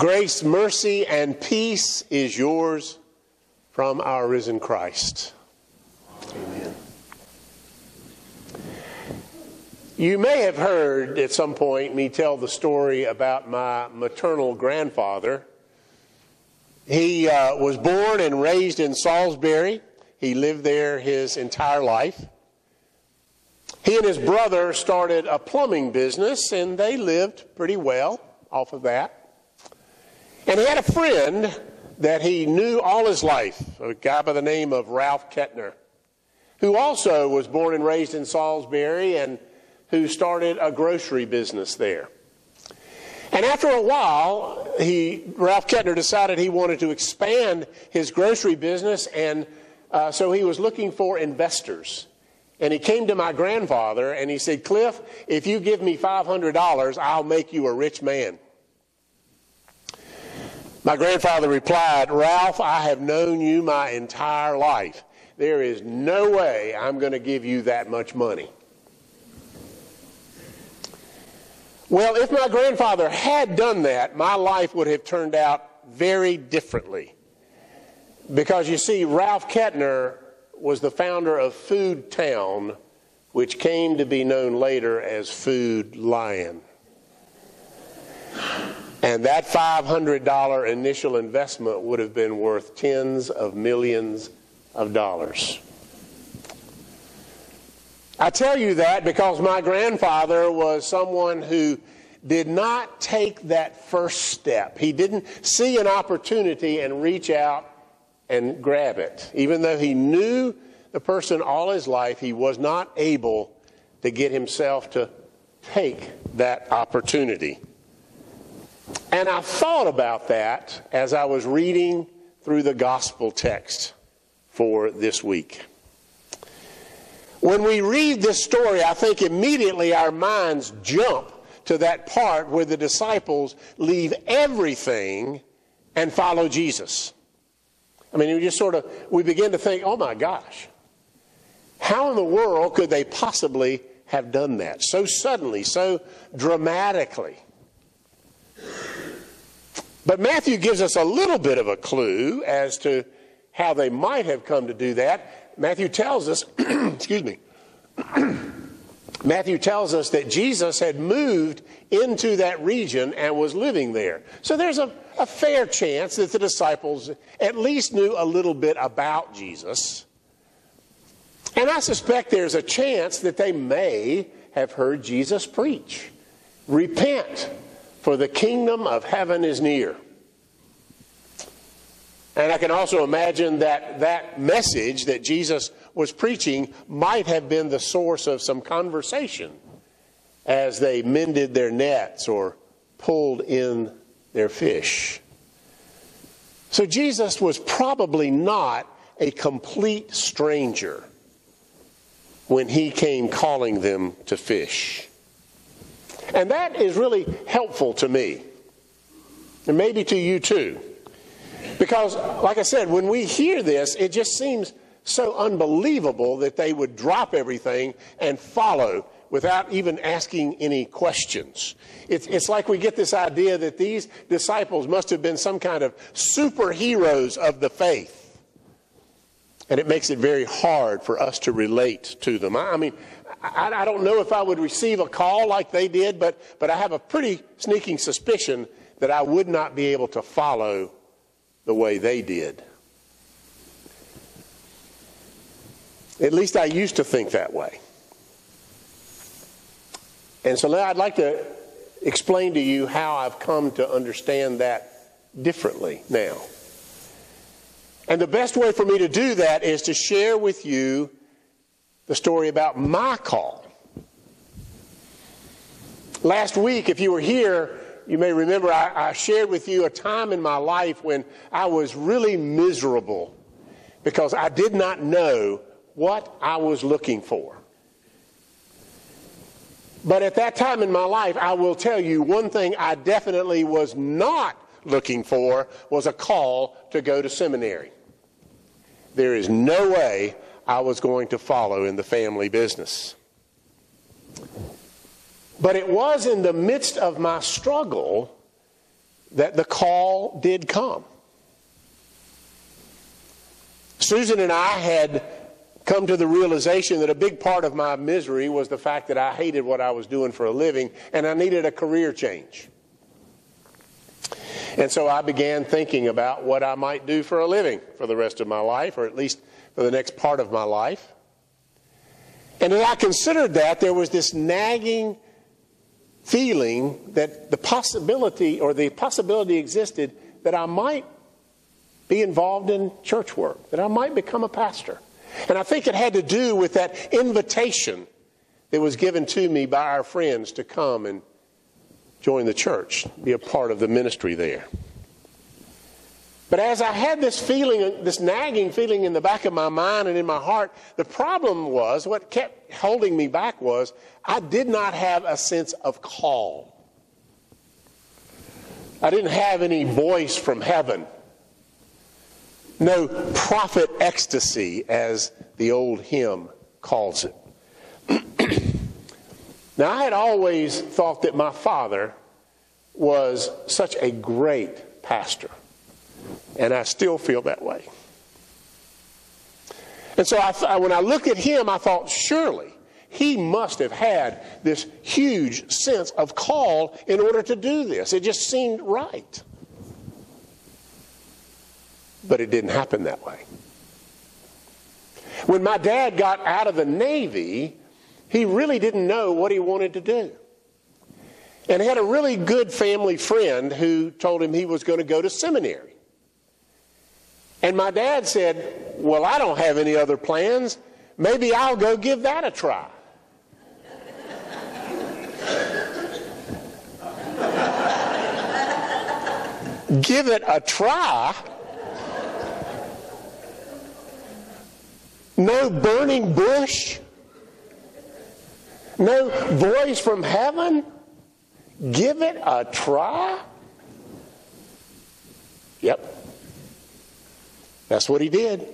Grace, mercy, and peace is yours from our risen Christ. Amen. You may have heard at some point me tell the story about my maternal grandfather. He uh, was born and raised in Salisbury. He lived there his entire life. He and his brother started a plumbing business, and they lived pretty well off of that. And he had a friend that he knew all his life, a guy by the name of Ralph Ketner, who also was born and raised in Salisbury and who started a grocery business there. And after a while, he, Ralph Ketner decided he wanted to expand his grocery business, and uh, so he was looking for investors. And he came to my grandfather and he said, Cliff, if you give me $500, I'll make you a rich man. My grandfather replied, Ralph, I have known you my entire life. There is no way I'm going to give you that much money. Well, if my grandfather had done that, my life would have turned out very differently. Because you see, Ralph Ketner was the founder of Food Town, which came to be known later as Food Lion. And that $500 initial investment would have been worth tens of millions of dollars. I tell you that because my grandfather was someone who did not take that first step. He didn't see an opportunity and reach out and grab it. Even though he knew the person all his life, he was not able to get himself to take that opportunity. And I thought about that as I was reading through the gospel text for this week. When we read this story, I think immediately our minds jump to that part where the disciples leave everything and follow Jesus. I mean, we just sort of, we begin to think, oh my gosh, how in the world could they possibly have done that so suddenly, so dramatically? But Matthew gives us a little bit of a clue as to how they might have come to do that. Matthew tells us, excuse me, Matthew tells us that Jesus had moved into that region and was living there. So there's a, a fair chance that the disciples at least knew a little bit about Jesus. And I suspect there's a chance that they may have heard Jesus preach. Repent, for the kingdom of heaven is near. And I can also imagine that that message that Jesus was preaching might have been the source of some conversation as they mended their nets or pulled in their fish. So Jesus was probably not a complete stranger when he came calling them to fish. And that is really helpful to me, and maybe to you too. Because, like I said, when we hear this, it just seems so unbelievable that they would drop everything and follow without even asking any questions. It's, it's like we get this idea that these disciples must have been some kind of superheroes of the faith. And it makes it very hard for us to relate to them. I, I mean, I, I don't know if I would receive a call like they did, but, but I have a pretty sneaking suspicion that I would not be able to follow the way they did. At least I used to think that way. And so now I'd like to explain to you how I've come to understand that differently now. And the best way for me to do that is to share with you the story about my call. Last week, if you were here, you may remember I, I, shared with you a time in my life when I was really miserable because I did not know what I was looking for. But at that time in my life, I will tell you one thing I definitely was not looking for was a call to go to seminary. There is no way I was going to follow in the family business. But it was in the midst of my struggle that the call did come. Susan and I had come to the realization that a big part of my misery was the fact that I hated what I was doing for a living and I needed a career change. And so I began thinking about what I might do for a living for the rest of my life, or at least for the next part of my life. And as I considered that, there was this nagging feeling that the possibility or the possibility existed that I might be involved in church work, that I might become a pastor. And I think it had to do with that invitation that was given to me by our friends to come and join the church, be a part of the ministry there. But as I had this feeling, this nagging feeling in the back of my mind and in my heart, the problem was, what kept holding me back was, I did not have a sense of call. I didn't have any voice from heaven. No prophet ecstasy, as the old hymn calls it. now, I had always thought that my father was such a great pastor. And I still feel that way. And so I, when I looked at him, I thought, surely he must have had this huge sense of call in order to do this. It just seemed right. But it didn't happen that way. When my dad got out of the Navy, he really didn't know what he wanted to do. And he had a really good family friend who told him he was going to go to seminary. And my dad said, Well, I don't have any other plans. Maybe I'll go give that a try. give it a try? No burning bush? No voice from heaven? Give it a try? Yep. That's what he did.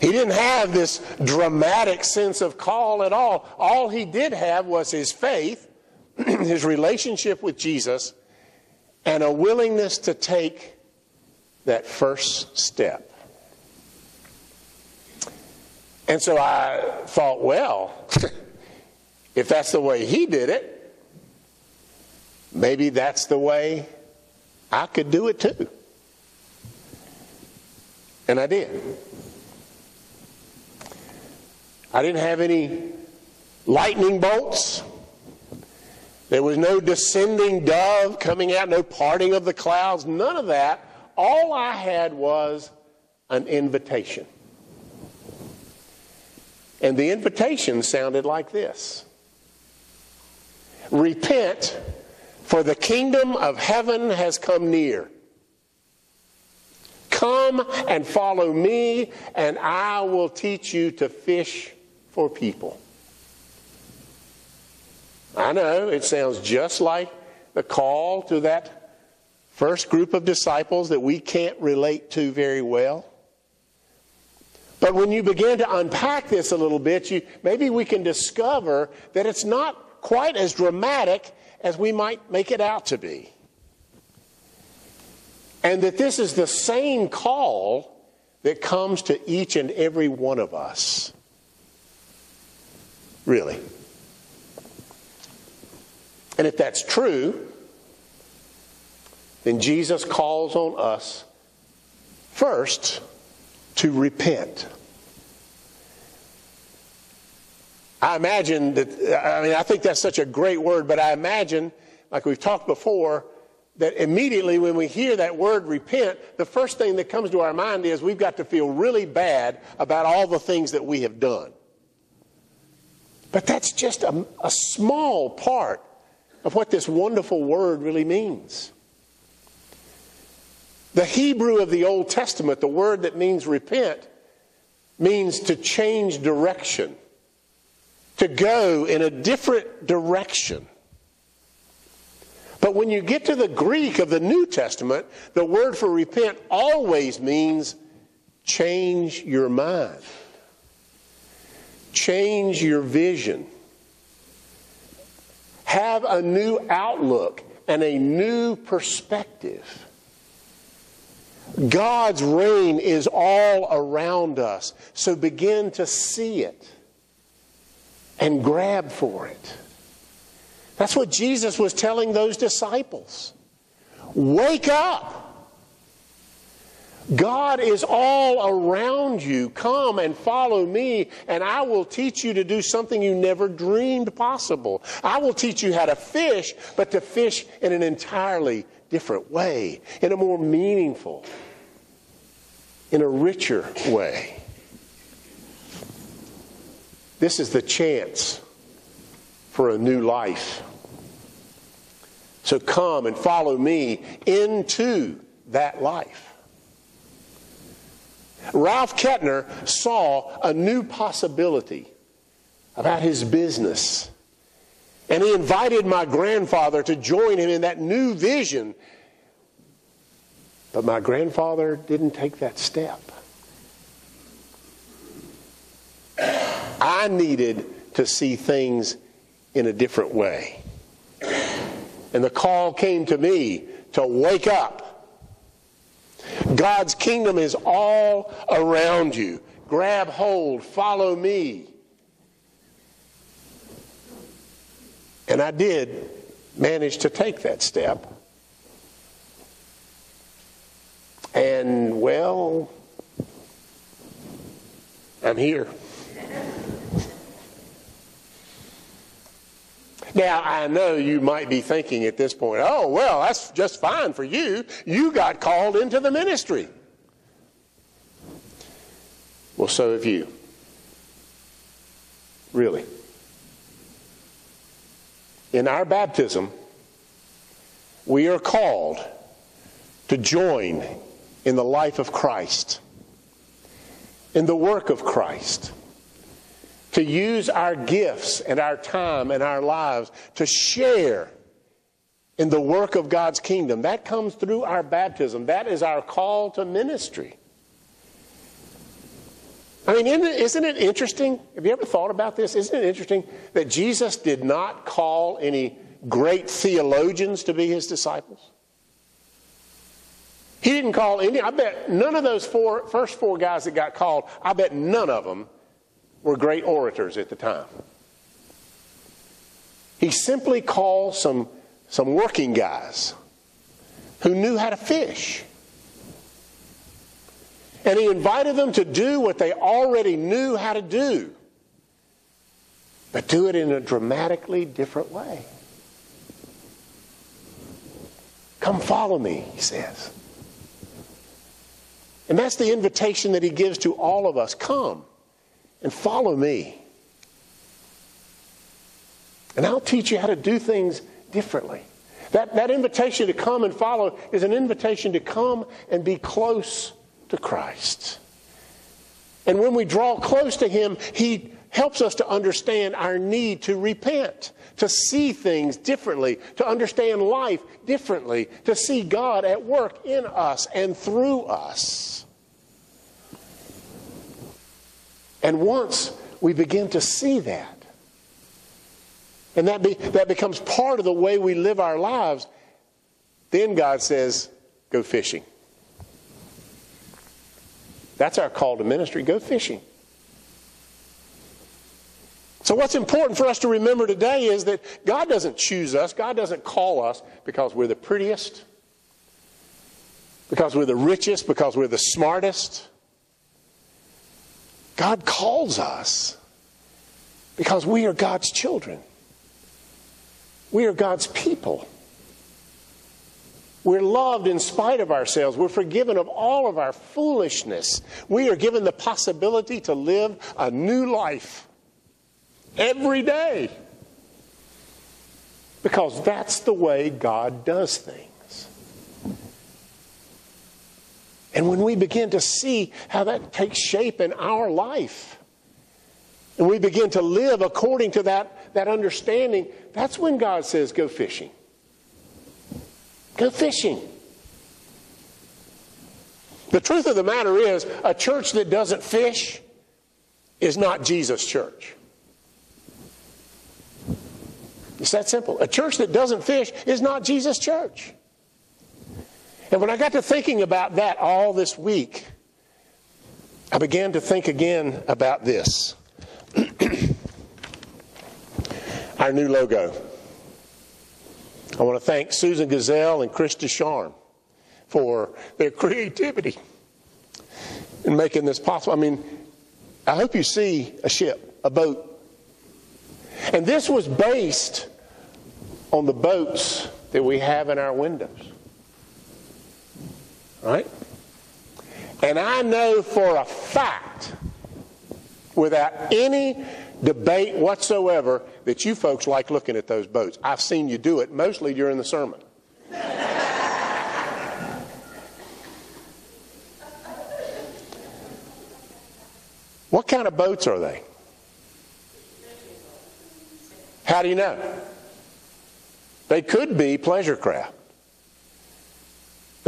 He didn't have this dramatic sense of call at all. All he did have was his faith, his relationship with Jesus, and a willingness to take that first step. And so I thought, well, if that's the way he did it, maybe that's the way I could do it too. And I did. I didn't have any lightning bolts. There was no descending dove coming out, no parting of the clouds, none of that. All I had was an invitation. And the invitation sounded like this Repent, for the kingdom of heaven has come near. Come and follow me, and I will teach you to fish for people. I know it sounds just like the call to that first group of disciples that we can't relate to very well. But when you begin to unpack this a little bit, you, maybe we can discover that it's not quite as dramatic as we might make it out to be. And that this is the same call that comes to each and every one of us. Really. And if that's true, then Jesus calls on us first to repent. I imagine that, I mean, I think that's such a great word, but I imagine, like we've talked before, that immediately when we hear that word repent, the first thing that comes to our mind is we've got to feel really bad about all the things that we have done. But that's just a, a small part of what this wonderful word really means. The Hebrew of the Old Testament, the word that means repent, means to change direction, to go in a different direction. But when you get to the Greek of the New Testament, the word for repent always means change your mind, change your vision, have a new outlook, and a new perspective. God's reign is all around us, so begin to see it and grab for it. That's what Jesus was telling those disciples. Wake up. God is all around you. Come and follow me, and I will teach you to do something you never dreamed possible. I will teach you how to fish, but to fish in an entirely different way, in a more meaningful, in a richer way. This is the chance for a new life. So come and follow me into that life. Ralph Ketner saw a new possibility about his business. And he invited my grandfather to join him in that new vision. But my grandfather didn't take that step. I needed to see things in a different way. And the call came to me to wake up God's kingdom is all around you. Grab hold, follow me. And I did manage to take that step. And, well, I'm here. Now, I know you might be thinking at this point, oh, well, that's just fine for you. You got called into the ministry. Well, so have you. Really. In our baptism, we are called to join in the life of Christ, in the work of Christ to use our gifts and our time and our lives to share in the work of God's kingdom. That comes through our baptism. That is our call to ministry. I mean, isn't it interesting? Have you ever thought about this? Isn't it interesting that Jesus did not call any great theologians to be his disciples? He didn't call any, I bet none of those four, first four guys that got called, I bet none of them were great orators at the time. He simply called some, some working guys who knew how to fish. And he invited them to do what they already knew how to do, but do it in a dramatically different way. Come follow me, he says. And that's the invitation that he gives to all of us. Come and follow me. And I'll teach you how to do things differently. That, that invitation to come and follow is an invitation to come and be close to Christ. And when we draw close to Him, He helps us to understand our need to repent, to see things differently, to understand life differently, to see God at work in us and through us. And once we begin to see that, and that, be, that becomes part of the way we live our lives, then God says, go fishing. That's our call to ministry go fishing. So, what's important for us to remember today is that God doesn't choose us, God doesn't call us because we're the prettiest, because we're the richest, because we're the smartest. God calls us because we are God's children. We are God's people. We're loved in spite of ourselves. We're forgiven of all of our foolishness. We are given the possibility to live a new life every day because that's the way God does things. And when we begin to see how that takes shape in our life, and we begin to live according to that, that understanding, that's when God says, Go fishing. Go fishing. The truth of the matter is, a church that doesn't fish is not Jesus' church. It's that simple. A church that doesn't fish is not Jesus' church. And when I got to thinking about that all this week, I began to think again about this. Our new logo. I want to thank Susan Gazelle and Chris Descharm for their creativity in making this possible. I mean, I hope you see a ship, a boat. And this was based on the boats that we have in our windows. Right? And I know for a fact, without any debate whatsoever, that you folks like looking at those boats. I've seen you do it mostly during the sermon. what kind of boats are they? How do you know? They could be pleasure craft.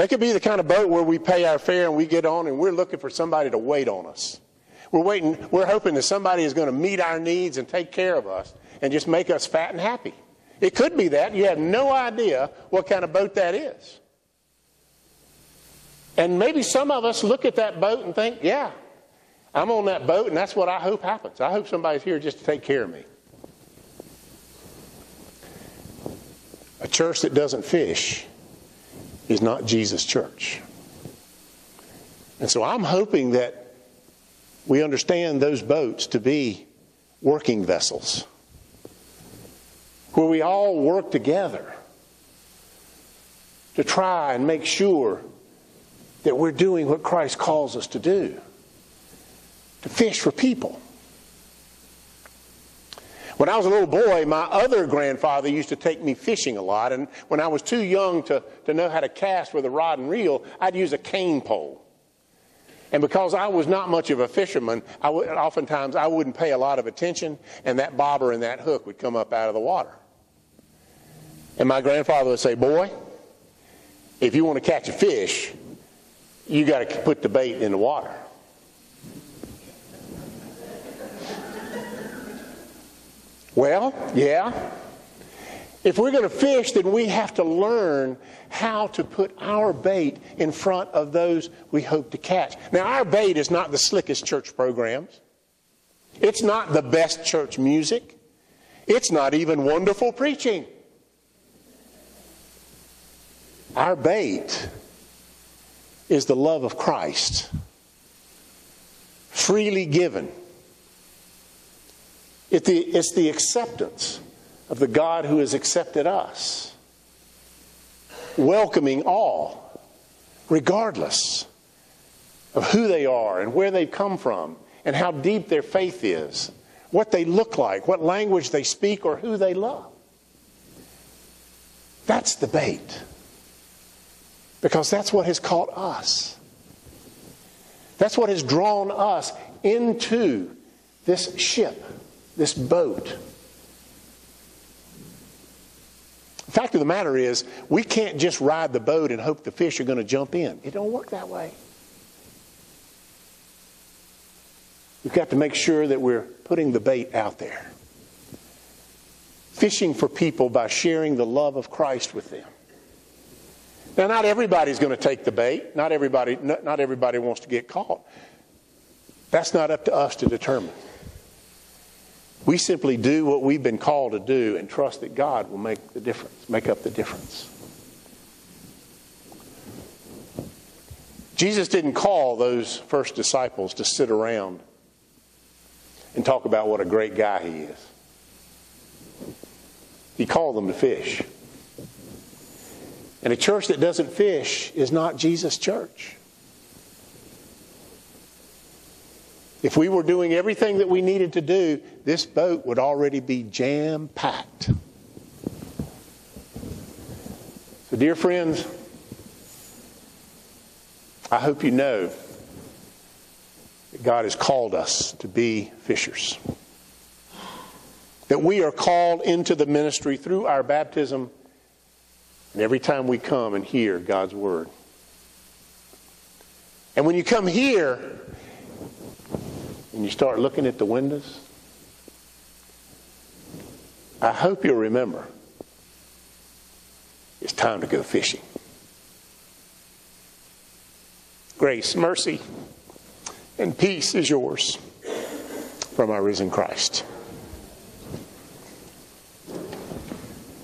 They could be the kind of boat where we pay our fare and we get on and we're looking for somebody to wait on us. We're waiting, we're hoping that somebody is going to meet our needs and take care of us and just make us fat and happy. It could be that. You have no idea what kind of boat that is. And maybe some of us look at that boat and think, yeah, I'm on that boat and that's what I hope happens. I hope somebody's here just to take care of me. A church that doesn't fish is not Jesus' church. And so I'm hoping that we understand those boats to be working vessels where we all work together to try and make sure that we're doing what Christ calls us to do to fish for people. When I was a little boy, my other grandfather used to take me fishing a lot, and when I was too young to, to know how to cast with a rod and reel, I'd use a cane pole. And because I was not much of a fisherman, I would, oftentimes I wouldn't pay a lot of attention, and that bobber and that hook would come up out of the water. And my grandfather would say, Boy, if you want to catch a fish, you got to put the bait in the water. Well, yeah. If we're going to fish, then we have to learn how to put our bait in front of those we hope to catch. Now, our bait is not the slickest church programs. It's not the best church music. It's not even wonderful preaching. Our bait is the love of Christ, freely given it's the acceptance of the God who has accepted us, welcoming all, regardless of who they are and where they've come from and how deep their faith is, what they look like, what language they speak, or who they love. That's the bait. Because that's what has caught us. That's what has drawn us into this ship this boat. The fact of the matter is, we can't just ride the boat and hope the fish are going to jump in. It don't work that way. We've got to make sure that we're putting the bait out there. Fishing for people by sharing the love of Christ with them. Now, not everybody's going to take the bait. Not everybody, not everybody wants to get caught. That's not up to us to determine. We simply do what we've been called to do and trust that God will make the difference, make up the difference. Jesus didn't call those first disciples to sit around and talk about what a great guy he is. He called them to fish. And a church that doesn't fish is not Jesus' church. If we were doing everything that we needed to do, this boat would already be jam packed. So, dear friends, I hope you know that God has called us to be fishers. That we are called into the ministry through our baptism and every time we come and hear God's word. And when you come here, and you start looking at the windows, I hope you'll remember it's time to go fishing. Grace, mercy, and peace is yours from our risen Christ.